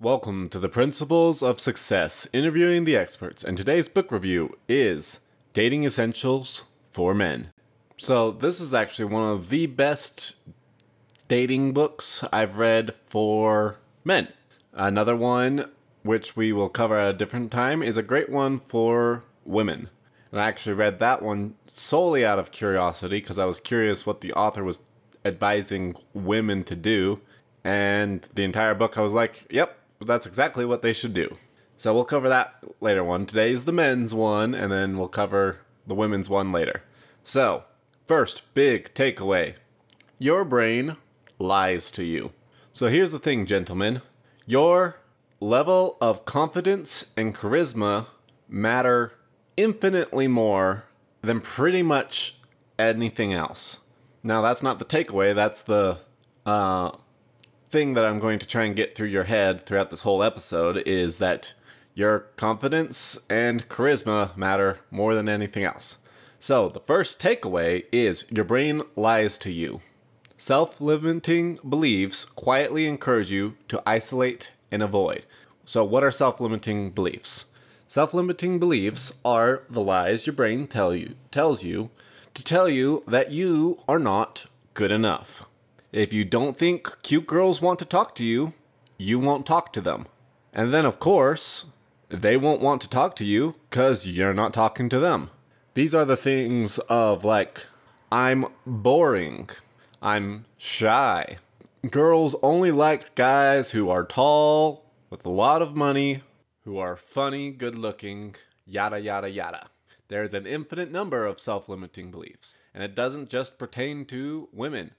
Welcome to the Principles of Success, interviewing the experts, and today's book review is Dating Essentials for Men. So, this is actually one of the best dating books I've read for men. Another one, which we will cover at a different time, is a great one for women. And I actually read that one solely out of curiosity because I was curious what the author was advising women to do. And the entire book, I was like, yep, that's exactly what they should do. So we'll cover that later one. Today is the men's one, and then we'll cover the women's one later. So, first big takeaway your brain lies to you. So here's the thing, gentlemen your level of confidence and charisma matter infinitely more than pretty much anything else. Now, that's not the takeaway, that's the uh, thing that I'm going to try and get through your head throughout this whole episode is that your confidence and charisma matter more than anything else. So, the first takeaway is your brain lies to you. Self limiting beliefs quietly encourage you to isolate and avoid. So, what are self limiting beliefs? Self limiting beliefs are the lies your brain tell you, tells you to tell you that you are not good enough. If you don't think cute girls want to talk to you, you won't talk to them. And then, of course, they won't want to talk to you because you're not talking to them. These are the things of like, I'm boring, I'm shy. Girls only like guys who are tall, with a lot of money, who are funny, good looking, yada yada yada. There's an infinite number of self limiting beliefs, and it doesn't just pertain to women.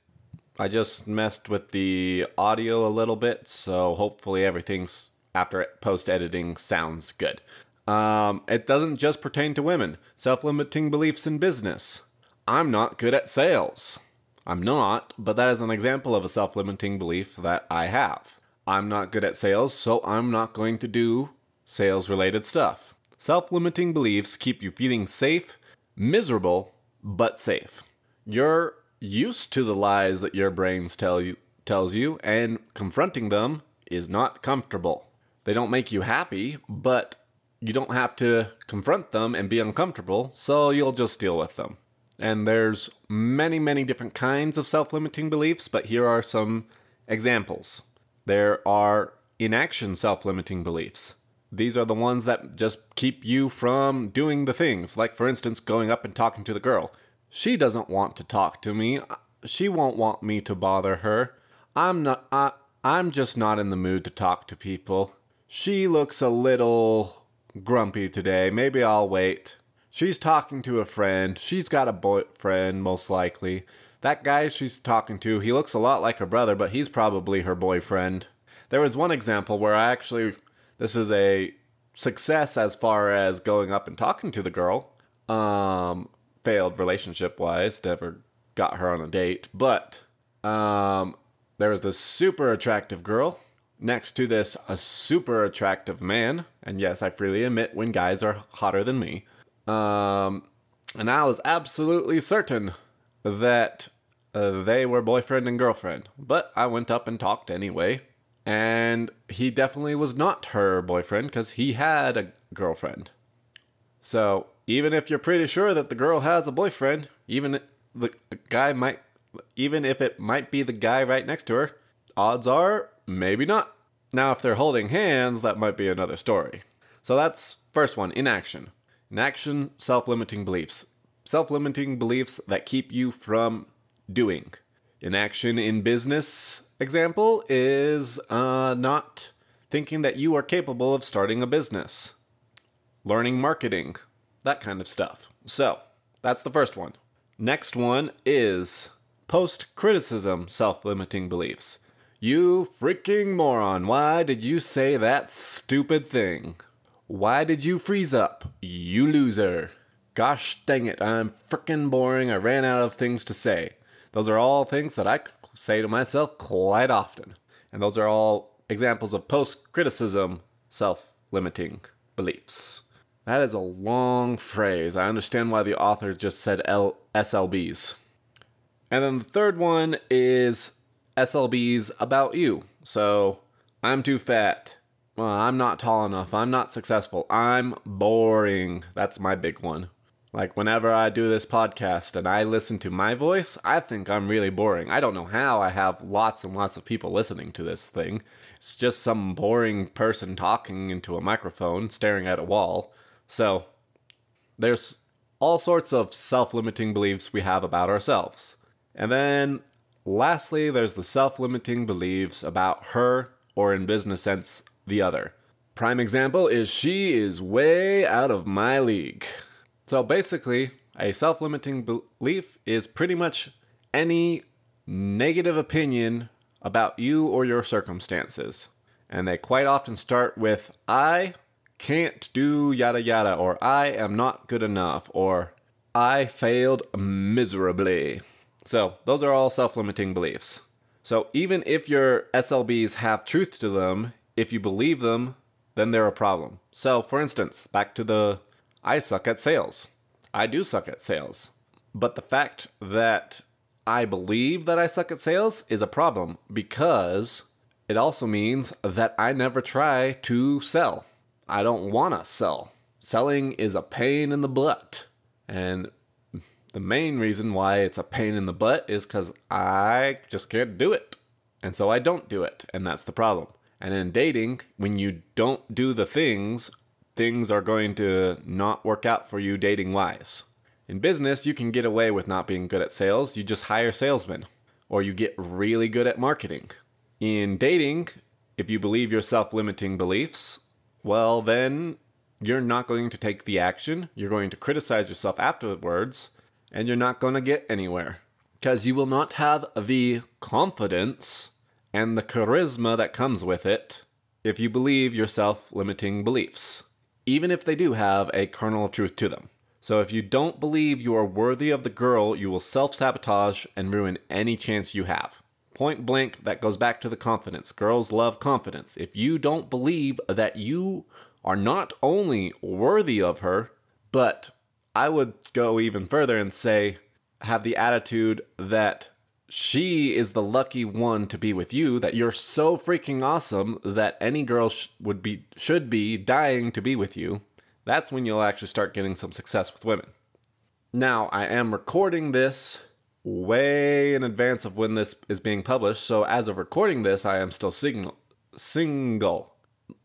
I just messed with the audio a little bit, so hopefully everything's after post editing sounds good. Um, it doesn't just pertain to women. Self limiting beliefs in business. I'm not good at sales. I'm not, but that is an example of a self limiting belief that I have. I'm not good at sales, so I'm not going to do sales related stuff. Self limiting beliefs keep you feeling safe, miserable, but safe. You're used to the lies that your brains tell you tells you and confronting them is not comfortable. They don't make you happy, but you don't have to confront them and be uncomfortable, so you'll just deal with them. And there's many, many different kinds of self-limiting beliefs, but here are some examples. There are inaction self-limiting beliefs. These are the ones that just keep you from doing the things, like for instance going up and talking to the girl. She doesn't want to talk to me. She won't want me to bother her. I'm not I, I'm just not in the mood to talk to people. She looks a little grumpy today. Maybe I'll wait. She's talking to a friend. She's got a boyfriend most likely. That guy she's talking to, he looks a lot like her brother, but he's probably her boyfriend. There was one example where I actually this is a success as far as going up and talking to the girl. Um failed relationship wise, never got her on a date, but um, there was this super attractive girl next to this a super attractive man, and yes, I freely admit when guys are hotter than me. Um, and I was absolutely certain that uh, they were boyfriend and girlfriend, but I went up and talked anyway. And he definitely was not her boyfriend because he had a girlfriend. So even if you're pretty sure that the girl has a boyfriend, even the guy might, even if it might be the guy right next to her, odds are maybe not. Now, if they're holding hands, that might be another story. So that's first one inaction. Inaction, self limiting beliefs. Self limiting beliefs that keep you from doing. Inaction in business, example, is uh, not thinking that you are capable of starting a business. Learning marketing, that kind of stuff. So, that's the first one. Next one is post criticism self limiting beliefs. You freaking moron, why did you say that stupid thing? Why did you freeze up? You loser. Gosh dang it, I'm freaking boring. I ran out of things to say. Those are all things that I say to myself quite often. And those are all examples of post criticism self limiting beliefs. That is a long phrase. I understand why the author just said L- SLBs. And then the third one is SLBs about you. So, I'm too fat. well, I'm not tall enough. I'm not successful. I'm boring. That's my big one. Like, whenever I do this podcast and I listen to my voice, I think I'm really boring. I don't know how I have lots and lots of people listening to this thing. It's just some boring person talking into a microphone, staring at a wall. So, there's all sorts of self limiting beliefs we have about ourselves. And then, lastly, there's the self limiting beliefs about her, or in business sense, the other. Prime example is she is way out of my league. So basically, a self limiting belief is pretty much any negative opinion about you or your circumstances. And they quite often start with, I can't do yada yada, or I am not good enough, or I failed miserably. So, those are all self limiting beliefs. So, even if your SLBs have truth to them, if you believe them, then they're a problem. So, for instance, back to the I suck at sales. I do suck at sales. But the fact that I believe that I suck at sales is a problem because it also means that I never try to sell. I don't want to sell. Selling is a pain in the butt. And the main reason why it's a pain in the butt is because I just can't do it. And so I don't do it. And that's the problem. And in dating, when you don't do the things things are going to not work out for you dating wise. In business, you can get away with not being good at sales, you just hire salesmen, or you get really good at marketing. In dating, if you believe your self limiting beliefs, well, then you're not going to take the action, you're going to criticize yourself afterwards, and you're not going to get anywhere. Because you will not have the confidence and the charisma that comes with it if you believe your self limiting beliefs even if they do have a kernel of truth to them. So if you don't believe you are worthy of the girl, you will self sabotage and ruin any chance you have. Point blank, that goes back to the confidence. Girls love confidence. If you don't believe that you are not only worthy of her, but I would go even further and say, have the attitude that she is the lucky one to be with you that you're so freaking awesome that any girl sh- would be should be dying to be with you that's when you'll actually start getting some success with women now i am recording this way in advance of when this is being published. So as of recording this i am still single single.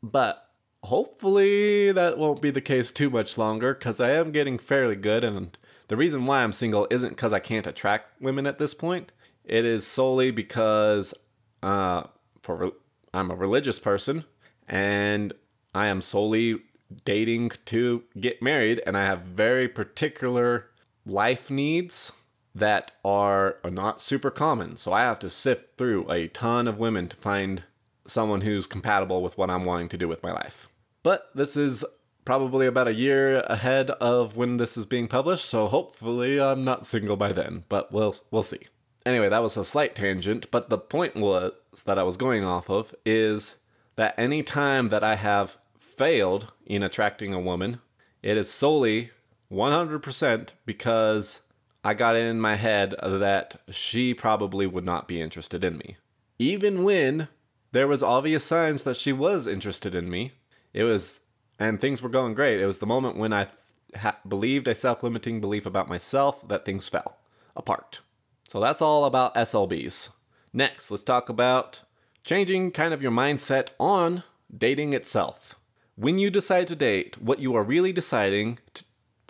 But hopefully that won't be the case too much longer because i am getting fairly good. And the reason why i'm single isn't because i can't attract women at this point. It is solely because uh, for I'm a religious person and I am solely dating to get married, and I have very particular life needs that are, are not super common. So I have to sift through a ton of women to find someone who's compatible with what I'm wanting to do with my life. But this is probably about a year ahead of when this is being published, so hopefully I'm not single by then, but we'll we'll see. Anyway, that was a slight tangent, but the point was that I was going off of is that any time that I have failed in attracting a woman, it is solely 100% because I got in my head that she probably would not be interested in me. Even when there was obvious signs that she was interested in me, it was and things were going great. It was the moment when I ha- believed a self-limiting belief about myself that things fell apart. So that's all about SLBs. Next, let's talk about changing kind of your mindset on dating itself. When you decide to date, what you are really deciding to,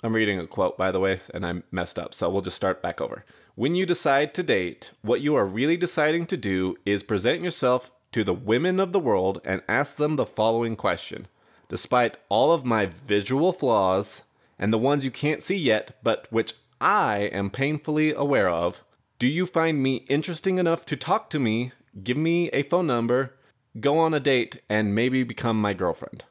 I'm reading a quote by the way and I messed up, so we'll just start back over. When you decide to date, what you are really deciding to do is present yourself to the women of the world and ask them the following question. Despite all of my visual flaws and the ones you can't see yet, but which I am painfully aware of, do you find me interesting enough to talk to me, give me a phone number, go on a date, and maybe become my girlfriend?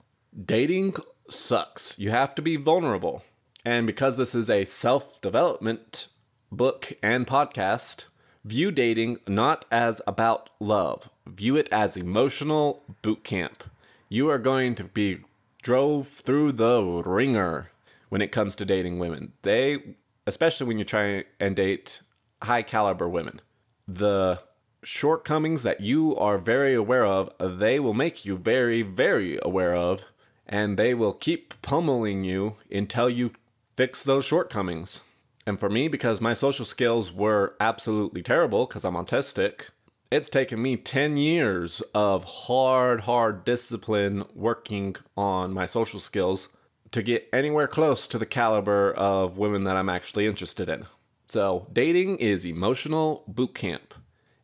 Dating sucks. You have to be vulnerable. And because this is a self development book and podcast, view dating not as about love, view it as emotional boot camp. You are going to be drove through the ringer when it comes to dating women. They, especially when you try and date high caliber women. The shortcomings that you are very aware of, they will make you very, very aware of, and they will keep pummeling you until you fix those shortcomings. And for me, because my social skills were absolutely terrible because I'm autistic, it's taken me 10 years of hard, hard discipline working on my social skills to get anywhere close to the caliber of women that I'm actually interested in. So, dating is emotional boot camp.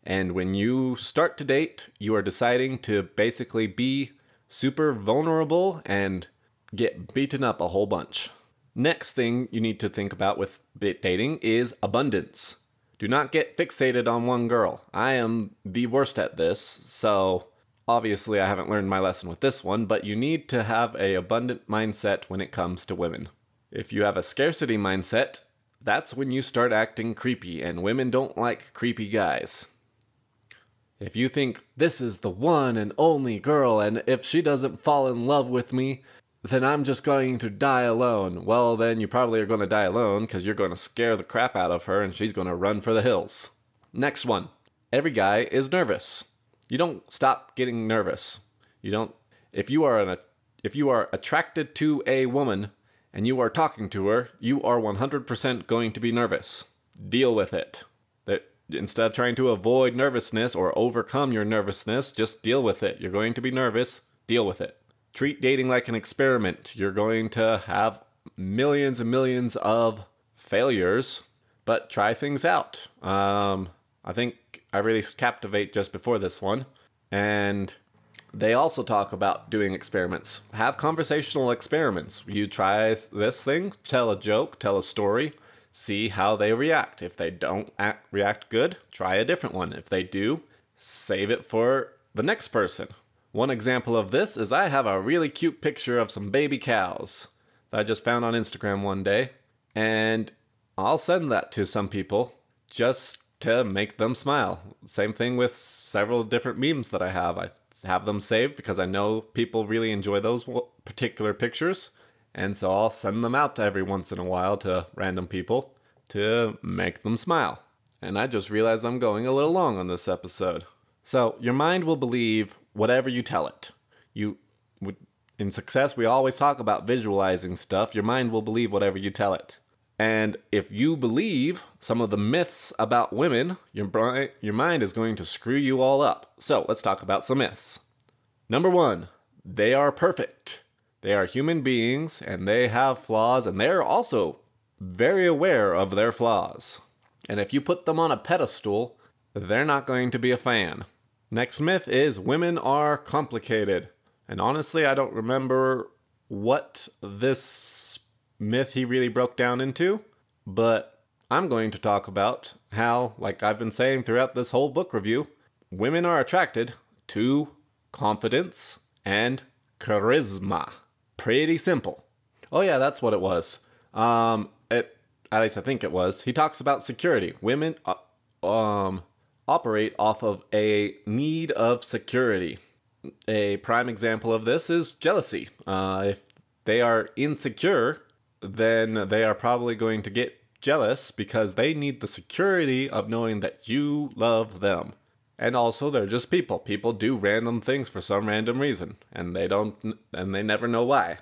And when you start to date, you are deciding to basically be super vulnerable and get beaten up a whole bunch. Next thing you need to think about with dating is abundance. Do not get fixated on one girl. I am the worst at this, so obviously I haven't learned my lesson with this one, but you need to have a abundant mindset when it comes to women. If you have a scarcity mindset, that's when you start acting creepy, and women don't like creepy guys. If you think this is the one and only girl, and if she doesn't fall in love with me, then I'm just going to die alone. Well, then you probably are going to die alone because you're going to scare the crap out of her and she's going to run for the hills. Next one. Every guy is nervous. You don't stop getting nervous. You don't if you are an if you are attracted to a woman and you are talking to her, you are 100% going to be nervous. Deal with it. That instead of trying to avoid nervousness or overcome your nervousness, just deal with it. You're going to be nervous, deal with it. Treat dating like an experiment. You're going to have millions and millions of failures, but try things out. Um, I think I released Captivate just before this one, and they also talk about doing experiments. Have conversational experiments. You try this thing, tell a joke, tell a story, see how they react. If they don't act, react good, try a different one. If they do, save it for the next person. One example of this is I have a really cute picture of some baby cows that I just found on Instagram one day, and I'll send that to some people just to make them smile. Same thing with several different memes that I have. I have them saved because I know people really enjoy those particular pictures, and so I'll send them out to every once in a while to random people to make them smile. And I just realized I'm going a little long on this episode. So, your mind will believe whatever you tell it. You in success, we always talk about visualizing stuff. Your mind will believe whatever you tell it. And if you believe some of the myths about women, your, your mind is going to screw you all up. So let's talk about some myths. Number one, they are perfect. They are human beings and they have flaws, and they're also very aware of their flaws. And if you put them on a pedestal, they're not going to be a fan. Next myth is women are complicated. And honestly, I don't remember what this myth he really broke down into, but I'm going to talk about how, like I've been saying throughout this whole book review, women are attracted to confidence and charisma. Pretty simple. Oh yeah, that's what it was. Um, it at least I think it was. He talks about security. Women, uh, um, operate off of a need of security. A prime example of this is jealousy. Uh, if they are insecure, then they are probably going to get jealous because they need the security of knowing that you love them. And also, they're just people. People do random things for some random reason, and they don't, and they never know why.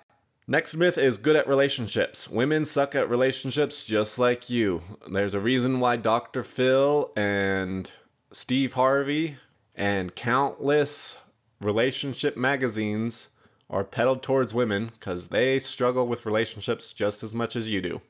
Next myth is good at relationships. Women suck at relationships just like you. There's a reason why Dr. Phil and Steve Harvey, and countless relationship magazines are peddled towards women because they struggle with relationships just as much as you do.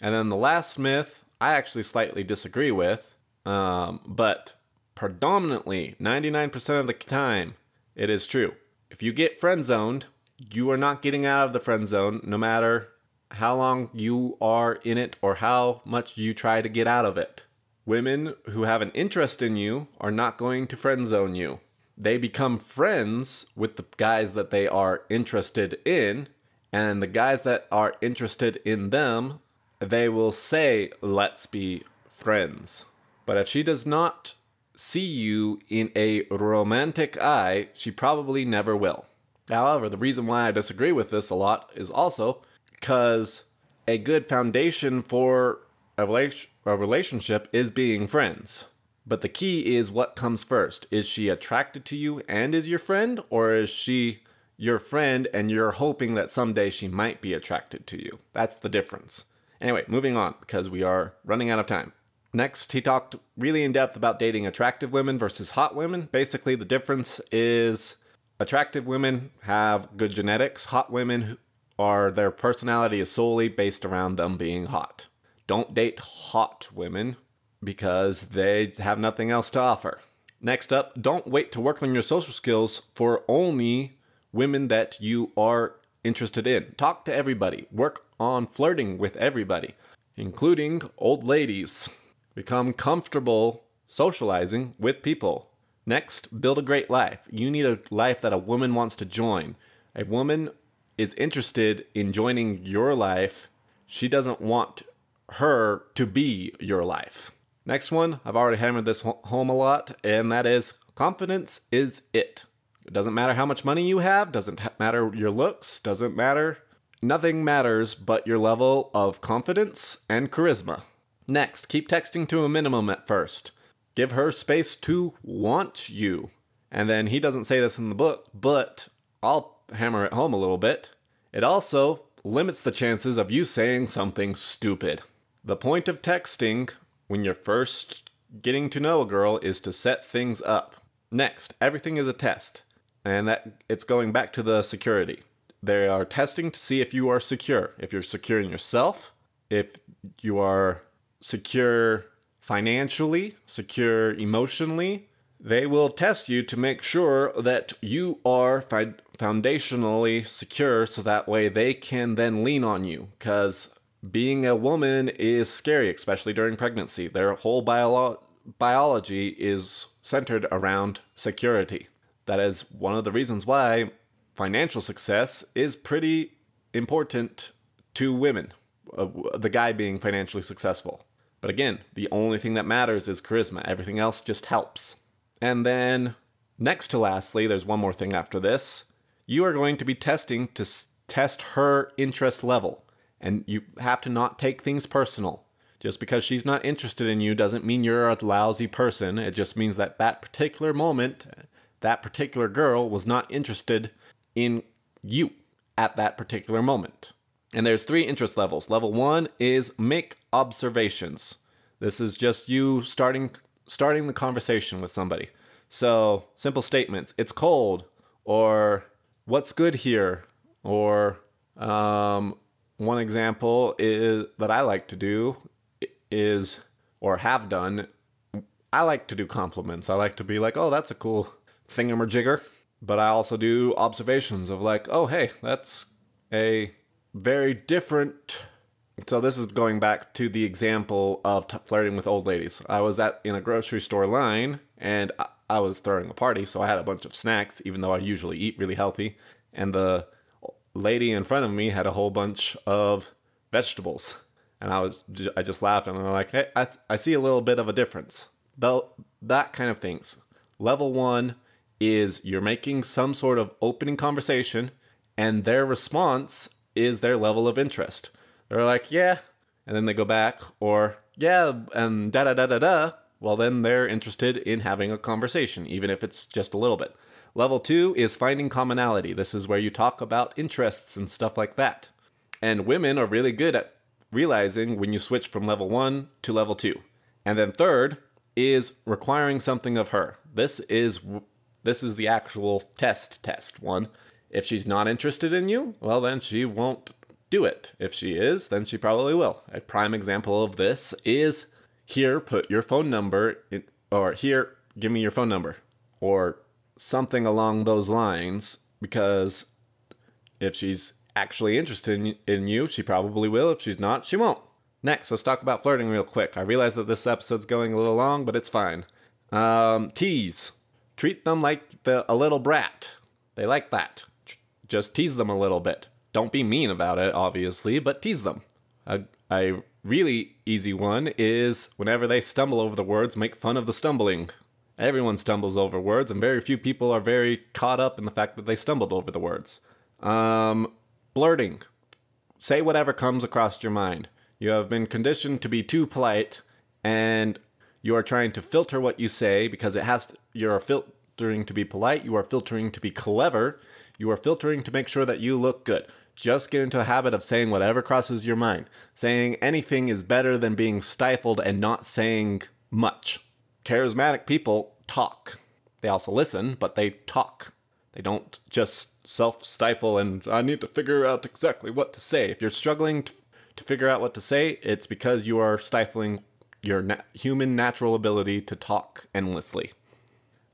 And then the last myth, I actually slightly disagree with, um, but predominantly 99% of the time, it is true. If you get friend zoned, you are not getting out of the friend zone no matter how long you are in it or how much you try to get out of it. Women who have an interest in you are not going to friend zone you. They become friends with the guys that they are interested in, and the guys that are interested in them, they will say, Let's be friends. But if she does not see you in a romantic eye, she probably never will. However, the reason why I disagree with this a lot is also because a good foundation for a, a relationship is being friends. But the key is what comes first. Is she attracted to you and is your friend, or is she your friend and you're hoping that someday she might be attracted to you? That's the difference. Anyway, moving on because we are running out of time. Next, he talked really in depth about dating attractive women versus hot women. Basically, the difference is attractive women have good genetics, hot women are their personality is solely based around them being hot. Don't date hot women because they have nothing else to offer. Next up, don't wait to work on your social skills for only women that you are interested in. Talk to everybody. Work on flirting with everybody, including old ladies. Become comfortable socializing with people. Next, build a great life. You need a life that a woman wants to join. A woman is interested in joining your life. She doesn't want her to be your life. Next one, I've already hammered this home a lot, and that is confidence is it. It doesn't matter how much money you have, doesn't matter your looks, doesn't matter. Nothing matters but your level of confidence and charisma. Next, keep texting to a minimum at first. Give her space to want you. And then he doesn't say this in the book, but I'll hammer it home a little bit. It also limits the chances of you saying something stupid. The point of texting when you're first getting to know a girl is to set things up. Next, everything is a test, and that it's going back to the security. They are testing to see if you are secure, if you're secure in yourself, if you are secure financially, secure emotionally. They will test you to make sure that you are fi- foundationally secure so that way they can then lean on you. Because being a woman is scary, especially during pregnancy. Their whole bio- biology is centered around security. That is one of the reasons why financial success is pretty important to women, uh, the guy being financially successful. But again, the only thing that matters is charisma, everything else just helps. And then, next to lastly, there's one more thing after this. You are going to be testing to s- test her interest level. And you have to not take things personal. Just because she's not interested in you doesn't mean you're a lousy person. It just means that that particular moment, that particular girl was not interested in you at that particular moment. And there's three interest levels. Level 1 is make observations. This is just you starting starting the conversation with somebody. So, simple statements. It's cold or what's good here or um, one example is that I like to do is or have done. I like to do compliments. I like to be like, "Oh, that's a cool thingamajigger," but I also do observations of like, "Oh, hey, that's a very different." So this is going back to the example of t- flirting with old ladies. I was at in a grocery store line and I, I was throwing a party, so I had a bunch of snacks, even though I usually eat really healthy, and the lady in front of me had a whole bunch of vegetables. And I was, I just laughed and I'm like, hey, I, I see a little bit of a difference. Though that kind of things. Level one is you're making some sort of opening conversation, and their response is their level of interest. They're like, yeah, and then they go back, or yeah, and da da da da da. Well, then they're interested in having a conversation, even if it's just a little bit. Level two is finding commonality. This is where you talk about interests and stuff like that. And women are really good at realizing when you switch from level one to level two. And then third is requiring something of her. This is this is the actual test test one. If she's not interested in you, well then she won't do it. If she is, then she probably will. A prime example of this is here put your phone number in, or here give me your phone number or something along those lines because if she's actually interested in, you, she probably will. If she's not, she won't. Next, let's talk about flirting real quick. I realize that this episode's going a little long, but it's fine. Um, tease. Treat them like the, a little brat. They like that. Just tease them a little bit. Don't be mean about it, obviously, but tease them. A, a really easy one is whenever they stumble over the words, make fun of the stumbling. Everyone stumbles over words, and very few people are very caught up in the fact that they stumbled over the words. Um, blurting. Say whatever comes across your mind. You have been conditioned to be too polite, and You are trying to filter what you say because it has to, you're filtering to be polite, you are filtering to be clever, you are filtering to make sure that you look good. Just get into a habit of saying whatever crosses your mind. Saying anything is better than being stifled and not saying much. Charismatic people talk. They also listen, but they talk. They don't just self stifle and I need to figure out exactly what to say. If you're struggling to, to figure out what to say, it's because you are stifling your na- human natural ability to talk endlessly.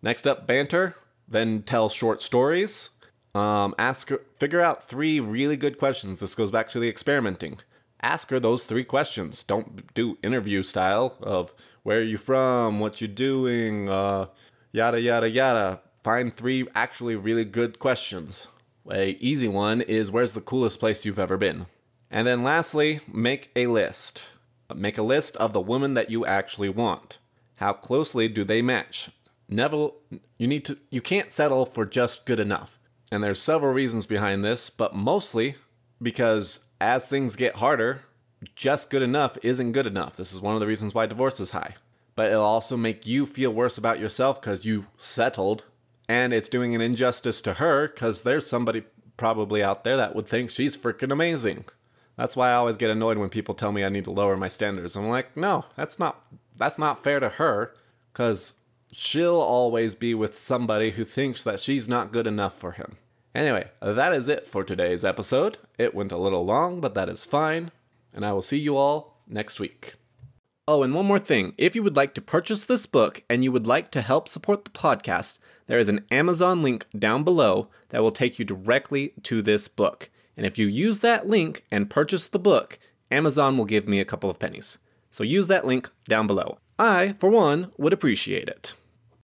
Next up, banter, then tell short stories. Um, ask figure out three really good questions. This goes back to the experimenting. Ask her those three questions. Don't do interview style of where are you from, what you doing, uh, yada yada yada. Find three actually really good questions. A easy one is where's the coolest place you've ever been? And then lastly, make a list. Make a list of the women that you actually want. How closely do they match? Neville, you need to you can't settle for just good enough. And there's several reasons behind this, but mostly because as things get harder, just good enough isn't good enough. This is one of the reasons why divorce is high. But it'll also make you feel worse about yourself because you settled and it's doing an injustice to her because there's somebody probably out there that would think she's freaking amazing. That's why I always get annoyed when people tell me I need to lower my standards. I'm like, no, that's not that's not fair to her because she'll always be with somebody who thinks that she's not good enough for him. Anyway, that is it for today's episode. It went a little long, but that is fine. And I will see you all next week. Oh, and one more thing. If you would like to purchase this book and you would like to help support the podcast, there is an Amazon link down below that will take you directly to this book. And if you use that link and purchase the book, Amazon will give me a couple of pennies. So use that link down below. I, for one, would appreciate it.